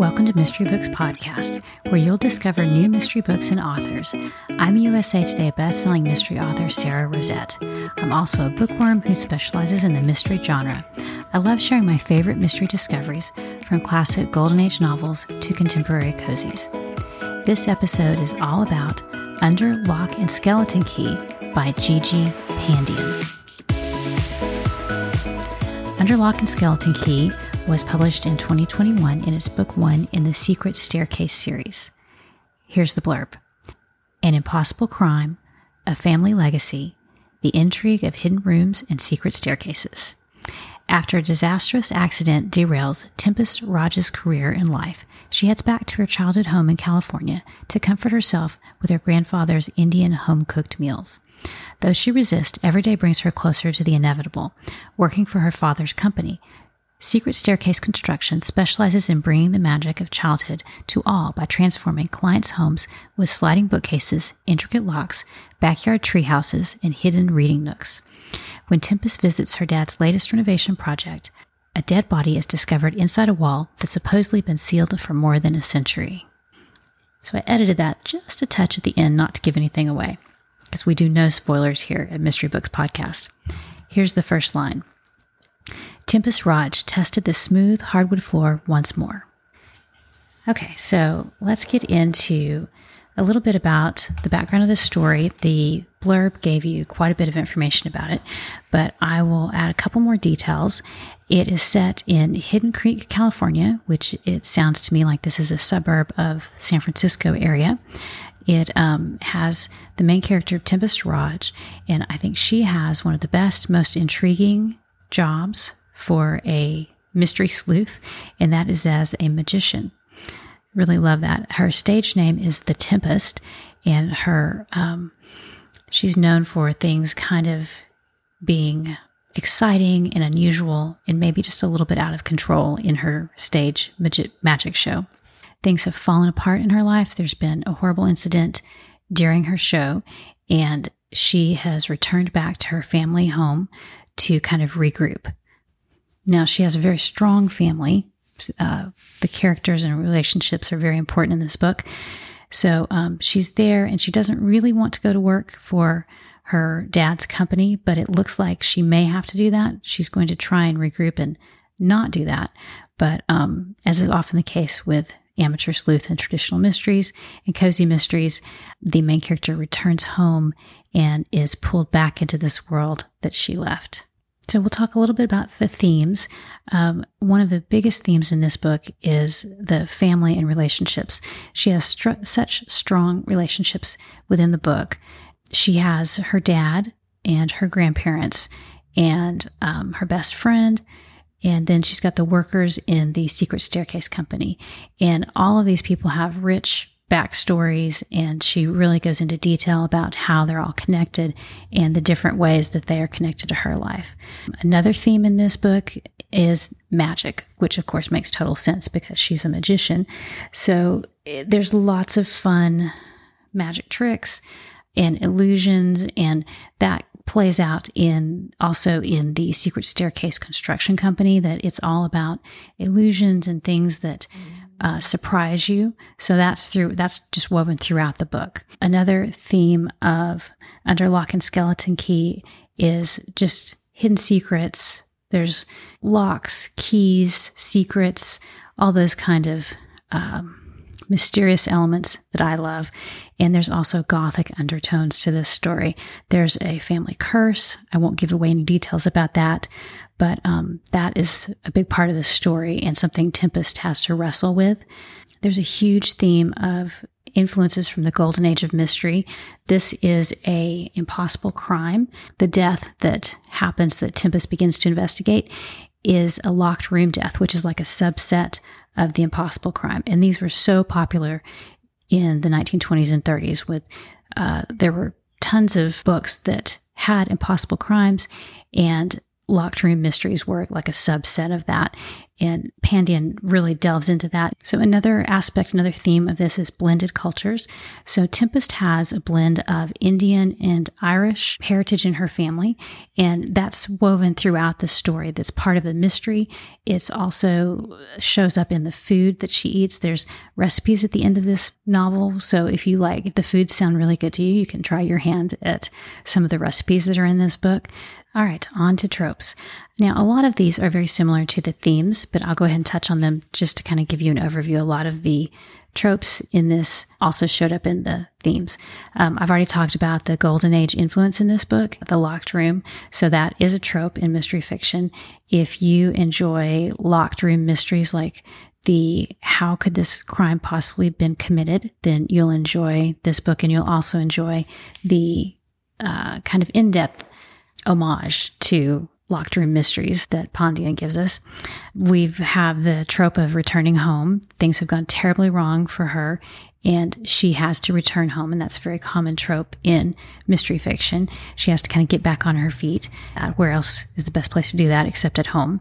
Welcome to Mystery Books Podcast, where you'll discover new mystery books and authors. I'm USA Today bestselling mystery author Sara Rosett. I'm also a bookworm who specializes in the mystery genre. I love sharing my favorite mystery discoveries, from classic Golden Age novels to contemporary cozies. This episode is all about Under Lock and Skeleton Key by Gigi Pandian. Under Lock and Skeleton Key was published in 2021 in its book one in the Secret Staircase series. Here's the blurb An impossible crime, a family legacy, the intrigue of hidden rooms and secret staircases. After a disastrous accident derails Tempest Raj's career in life, she heads back to her childhood home in California to comfort herself with her grandfather's Indian home cooked meals. Though she resists, every day brings her closer to the inevitable, working for her father's company, Secret Staircase Construction specializes in bringing the magic of childhood to all by transforming clients' homes with sliding bookcases, intricate locks, backyard tree houses, and hidden reading nooks. When Tempest visits her dad's latest renovation project, a dead body is discovered inside a wall that's supposedly been sealed for more than a century. So I edited that just a touch at the end, not to give anything away, because we do no spoilers here at Mystery Books Podcast. Here's the first line. Tempest Raj tested the smooth hardwood floor once more. Okay, so let's get into a little bit about the background of the story. The blurb gave you quite a bit of information about it, but I will add a couple more details. It is set in Hidden Creek, California, which it sounds to me like this is a suburb of San Francisco area. It um, has the main character of Tempest Raj, and I think she has one of the best, most intriguing jobs for a mystery sleuth, and that is as a magician. Really love that. Her stage name is The Tempest, and her um, she's known for things kind of being exciting and unusual, and maybe just a little bit out of control in her stage magic, magic show. Things have fallen apart in her life. There's been a horrible incident during her show, and she has returned back to her family home to kind of regroup. Now, she has a very strong family. Uh, the characters and relationships are very important in this book. So um, she's there and she doesn't really want to go to work for her dad's company, but it looks like she may have to do that. She's going to try and regroup and not do that. But um, as is often the case with amateur sleuth and traditional mysteries and cozy mysteries, the main character returns home and is pulled back into this world that she left. So we'll talk a little bit about the themes. Um, one of the biggest themes in this book is the family and relationships. She has str- such strong relationships within the book. She has her dad and her grandparents and um, her best friend. And then she's got the workers in the Secret Staircase Company. And all of these people have rich backstories and she really goes into detail about how they're all connected and the different ways that they are connected to her life. Another theme in this book is magic, which of course makes total sense because she's a magician. So eh, there's lots of fun magic tricks and illusions and that plays out in also in the secret staircase construction company that it's all about illusions and things that mm uh, surprise you. So that's through that's just woven throughout the book. Another theme of Under Lock and Skeleton Key is just hidden secrets. There's locks, keys, secrets, all those kind of um, mysterious elements that I love. And there's also gothic undertones to this story. There's a family curse. I won't give away any details about that, but um, that is a big part of the story and something Tempest has to wrestle with. There's a huge theme of influences from the golden age of mystery. This is a impossible crime. The death that happens that Tempest begins to investigate is a locked room death, which is like a subset of the impossible crime. And these were so popular in the 1920s and 30s with uh, there were tons of books that had impossible crimes and locked room mysteries were like a subset of that. And Pandian really delves into that. So another aspect, another theme of this is blended cultures. So Tempest has a blend of Indian and Irish heritage in her family. And that's woven throughout the story. That's part of the mystery. It's also shows up in the food that she eats. There's recipes at the end of this novel. So if you like, the foods sound really good to you, you can try your hand at some of the recipes that are in this book. All right, on to tropes. Now, a lot of these are very similar to the themes, but I'll go ahead and touch on them just to kind of give you an overview. A lot of the tropes in this also showed up in the themes. Um, I've already talked about the golden age influence in this book, the locked room. So that is a trope in mystery fiction. If you enjoy locked room mysteries like the how could this crime possibly have been committed, then you'll enjoy this book and you'll also enjoy the uh, kind of in-depth homage to locked room mysteries that Pandian gives us. We have the trope of returning home. Things have gone terribly wrong for her and she has to return home. And that's a very common trope in mystery fiction. She has to kind of get back on her feet. Uh, where else is the best place to do that except at home?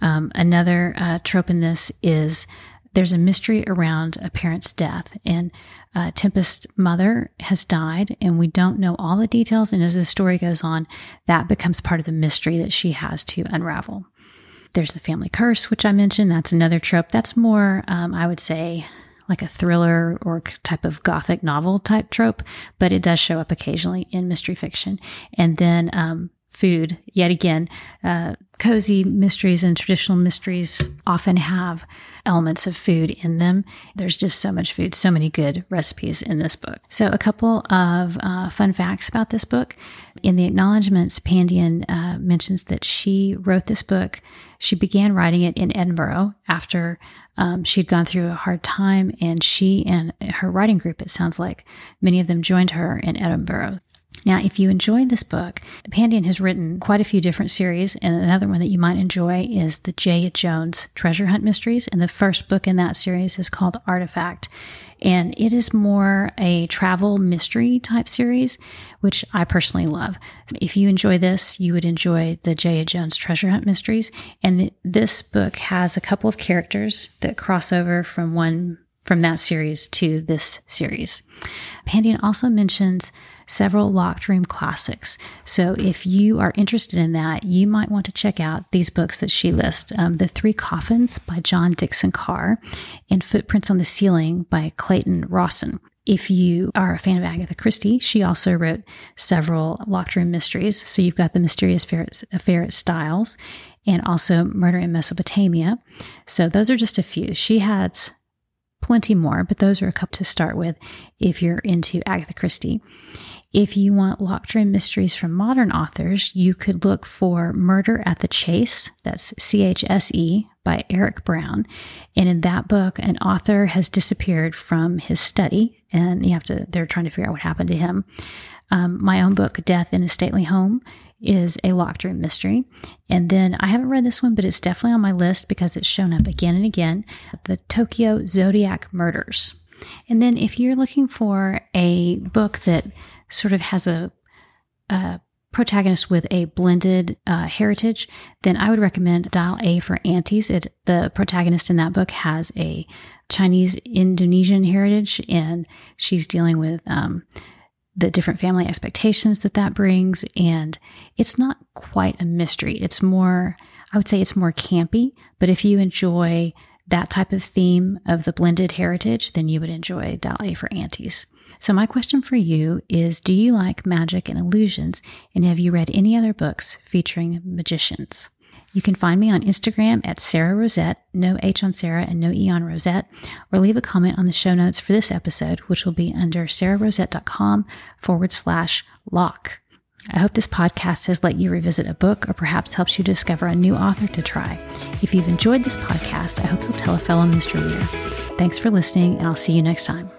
Um, another uh, trope in this is there's a mystery around a parent's death and uh, Tempest's mother has died and we don't know all the details. And as the story goes on, that becomes part of the mystery that she has to unravel. There's the family curse, which I mentioned. That's another trope. That's more, um, I would say, like a thriller or type of gothic novel type trope, but it does show up occasionally in mystery fiction. And then um, food, yet again, uh, cozy mysteries and traditional mysteries often have elements of food in them. There's just so much food, so many good recipes in this book. So, a couple of uh, fun facts about this book. In the acknowledgments, Pandian uh, mentions that she wrote this book. She began writing it in Edinburgh after um, she'd gone through a hard time, and she and her writing group, it sounds like, many of them joined her in Edinburgh. Now, if you enjoyed this book, Pandian has written quite a few different series, and another one that you might enjoy is the Jaya Jones Treasure Hunt Mysteries. And the first book in that series is called Artifact. And it is more a travel mystery type series, which I personally love. If you enjoy this, you would enjoy the Jaya Jones Treasure Hunt Mysteries. And this book has a couple of characters that cross over from one from that series to this series. Pandian also mentions several locked room classics. So if you are interested in that, you might want to check out these books that she lists um, The Three Coffins by John Dickson Carr and Footprints on the Ceiling by Clayton Rawson. If you are a fan of Agatha Christie, she also wrote several locked room mysteries. So you've got The Mysterious Affair at Styles and also Murder in Mesopotamia. So those are just a few. She has plenty more, but those are a couple to start with if you're into Agatha Christie. If you want locked room mysteries from modern authors, you could look for Murder at the Chase, that's C H S E, by Eric Brown. And in that book, an author has disappeared from his study, and you have to, they're trying to figure out what happened to him. Um, my own book, Death in a Stately Home, is a locked room mystery. And then I haven't read this one, but it's definitely on my list because it's shown up again and again The Tokyo Zodiac Murders. And then if you're looking for a book that sort of has a, a protagonist with a blended uh, heritage, then I would recommend Dial A for Aunties. It, the protagonist in that book has a Chinese Indonesian heritage, and she's dealing with um, the different family expectations that that brings. And it's not quite a mystery. It's more, I would say, it's more campy. But if you enjoy that type of theme of the blended heritage, then you would enjoy A for Aunties. So, my question for you is Do you like magic and illusions? And have you read any other books featuring magicians? You can find me on Instagram at Sara Rosett, no H on Sara and no E on Rosett, or leave a comment on the show notes for this episode, which will be under sararosett.com forward slash lock. I hope this podcast has let you revisit a book or perhaps helps you discover a new author to try. If you've enjoyed this podcast, I hope you'll tell a fellow mystery reader. Thanks for listening, and I'll see you next time.